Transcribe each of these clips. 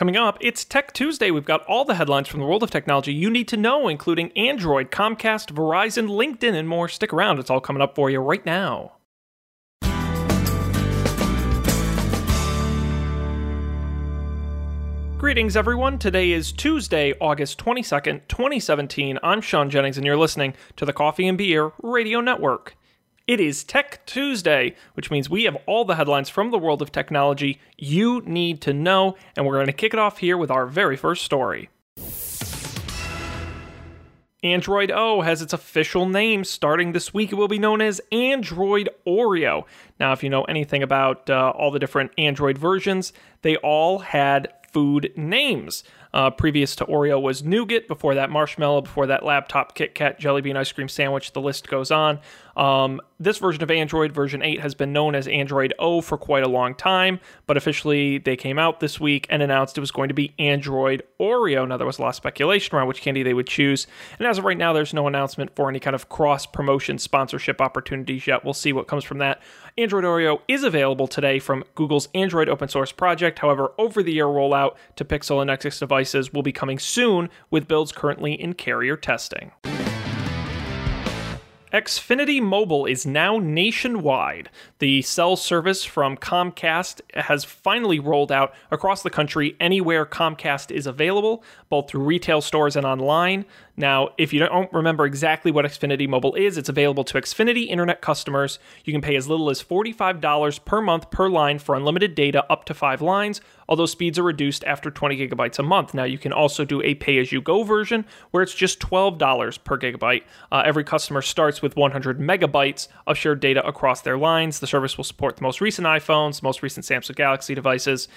Coming up, it's Tech Tuesday. We've got all the headlines from the world of technology you need to know, including Android, Comcast, Verizon, LinkedIn, and more. Stick around, it's all coming up for you right now. Greetings, everyone. Today is Tuesday, August 22nd, 2017. I'm Sean Jennings, and you're listening to the Coffee and Beer Radio Network. It is Tech Tuesday, which means we have all the headlines from the world of technology you need to know, and we're going to kick it off here with our very first story. Android O has its official name starting this week. It will be known as Android Oreo. Now, if you know anything about uh, all the different Android versions, they all had food names. Uh, previous to Oreo was nougat, before that marshmallow, before that lollipop Kit Kat jelly bean ice cream sandwich. The list goes on. Um, this version of Android, version 8, has been known as Android O for quite a long time, but officially they came out this week and announced it was going to be Android Oreo. Now, there was a lot of speculation around which candy they would choose, and as of right now, there's no announcement for any kind of cross promotion sponsorship opportunities yet. We'll see what comes from that. Android Oreo is available today from Google's Android open source project. However, over the air rollout to Pixel and Nexus devices will be coming soon, with builds currently in carrier testing. Xfinity Mobile is now nationwide. The cell service from Comcast has finally rolled out across the country anywhere Comcast is available, both through retail stores and online. Now, if you don't remember exactly what Xfinity Mobile is, it's available to Xfinity Internet customers. You can pay as little as $45 per month per line for unlimited data up to five lines, although speeds are reduced after 20 gigabytes a month. Now, you can also do a pay as you go version where it's just $12 per gigabyte. Uh, every customer starts with 100 megabytes of shared data across their lines. The service will support the most recent iPhones, most recent Samsung Galaxy devices.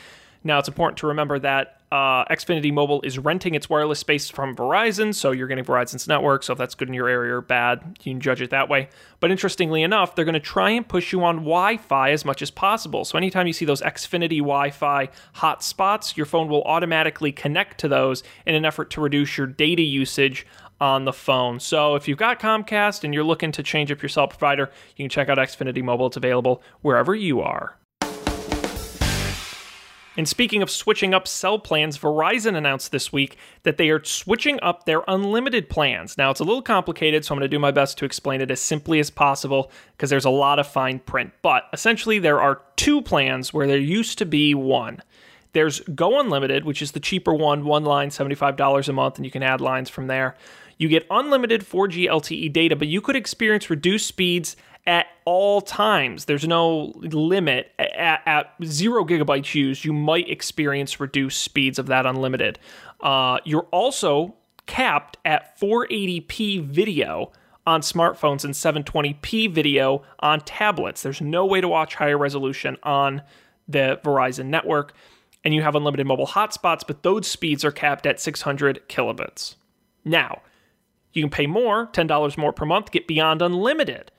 Now, it's important to remember that uh, Xfinity Mobile is renting its wireless space from Verizon, so you're getting Verizon's network. So if that's good in your area or bad, you can judge it that way. But interestingly enough, they're going to try and push you on Wi Fi as much as possible. So anytime you see those Xfinity Wi Fi hotspots, your phone will automatically connect to those in an effort to reduce your data usage on the phone. So if you've got Comcast and you're looking to change up your cell provider, you can check out Xfinity Mobile. It's available wherever you are. And speaking of switching up cell plans, Verizon announced this week that they are switching up their unlimited plans. Now, it's a little complicated, so I'm going to do my best to explain it as simply as possible because there's a lot of fine print. But essentially, there are two plans where there used to be one. There's Go Unlimited, which is the cheaper one, one line, $75 a month, and you can add lines from there. You get unlimited 4G LTE data, but you could experience reduced speeds at all times. There's no limit. At, at, zero gigabytes used, you might experience reduced speeds of that unlimited. Uh, you're also capped at 480p video on smartphones and 720p video on tablets. There's no way to watch higher resolution on the Verizon network. And you have unlimited mobile hotspots, but those speeds are capped at 600 kilobits. Now, you can pay more, $10 more per month, get beyond unlimited.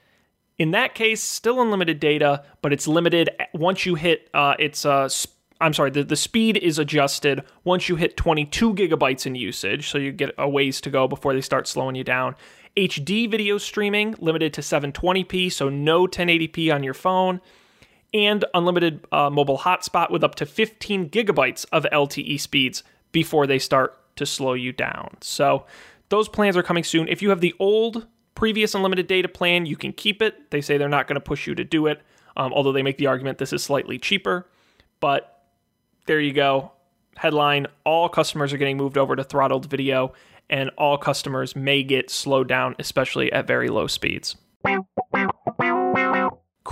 In that case, still unlimited data, but it's limited once you hit uh, it's uh, sp- I'm sorry, the, the speed is adjusted once you hit 22 gigabytes in usage, so you get a ways to go before they start slowing you down. HD video streaming limited to 720p, so no 1080p on your phone, and unlimited uh, mobile hotspot with up to 15 gigabytes of LTE speeds before they start to slow you down. So those plans are coming soon. If you have the old previous unlimited data plan, you can keep it. They say they're not going to push you to do it, um, although they make the argument this is slightly cheaper. But there you go. Headline All customers are getting moved over to throttled video, and all customers may get slowed down, especially at very low speeds.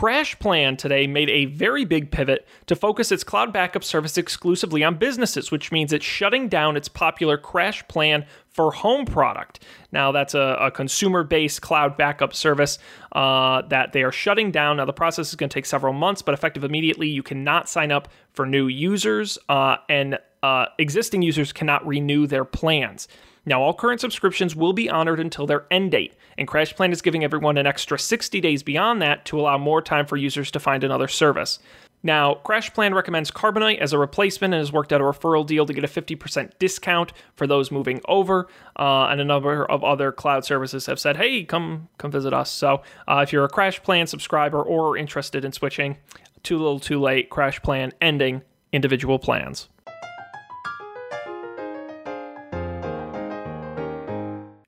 CrashPlan today made a very big pivot to focus its cloud backup service exclusively on businesses, which means it's shutting down its popular CrashPlan for Home product. Now, that's a, a consumer based cloud backup service uh, that they are shutting down. Now, the process is going to take several months, but effective immediately, you cannot sign up for new users, uh, and uh, existing users cannot renew their plans. Now, all current subscriptions will be honored until their end date, and CrashPlan is giving everyone an extra 60 days beyond that to allow more time for users to find another service. Now, CrashPlan recommends Carbonite as a replacement and has worked out a referral deal to get a 50% discount for those moving over. Uh, and a number of other cloud services have said, hey, come come visit us. So uh, if you're a CrashPlan subscriber or interested in switching, too little too late, CrashPlan ending individual plans.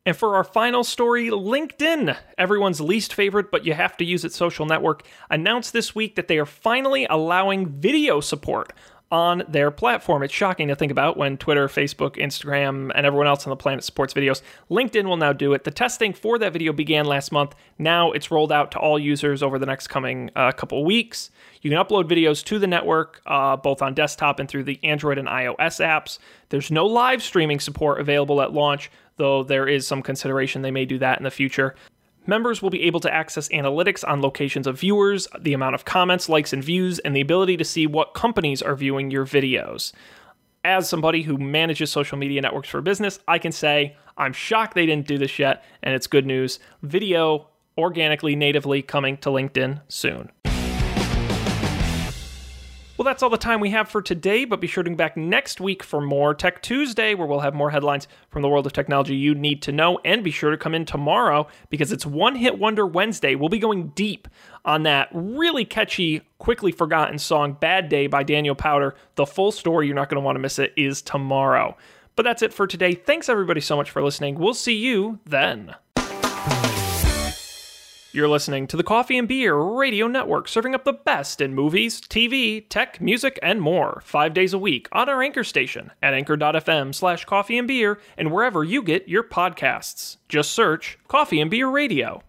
And for our final story, LinkedIn, everyone's least favorite, but you have to use it social network, announced this week that they are finally allowing video support on their platform. It's shocking to think about when Twitter, Facebook, Instagram, and everyone else on the planet supports videos. LinkedIn will now do it. The testing for that video began last month. Now it's rolled out to all users over the next coming uh, couple weeks. You can upload videos to the network, uh, both on desktop and through the Android and iOS apps. There's no live streaming support available at launch, though there is some consideration they may do that in the future. Members will be able to access analytics on locations of viewers, the amount of comments, likes, and views, and the ability to see what companies are viewing your videos. As somebody who manages social media networks for business, I can say I'm shocked they didn't do this yet, and it's good news. Video organically, natively coming to LinkedIn soon. Well, that's all the time we have for today, but be sure to come back next week for more Tech Tuesday, where we'll have more headlines from the world of technology you need to know. And be sure to come in tomorrow because it's One Hit Wonder Wednesday. We'll be going deep on that really catchy, quickly forgotten song Bad Day by Daniel Powter. The full story, you're not going to want to miss it, is tomorrow. But that's it for today. Thanks everybody so much for listening. We'll see you then. You're listening to the Coffee and Beer Radio Network, serving up the best in movies, TV, tech, music, and more, five days a week on our anchor station at anchor.fm slash coffee and beer and wherever you get your podcasts. Just search Coffee and Beer Radio.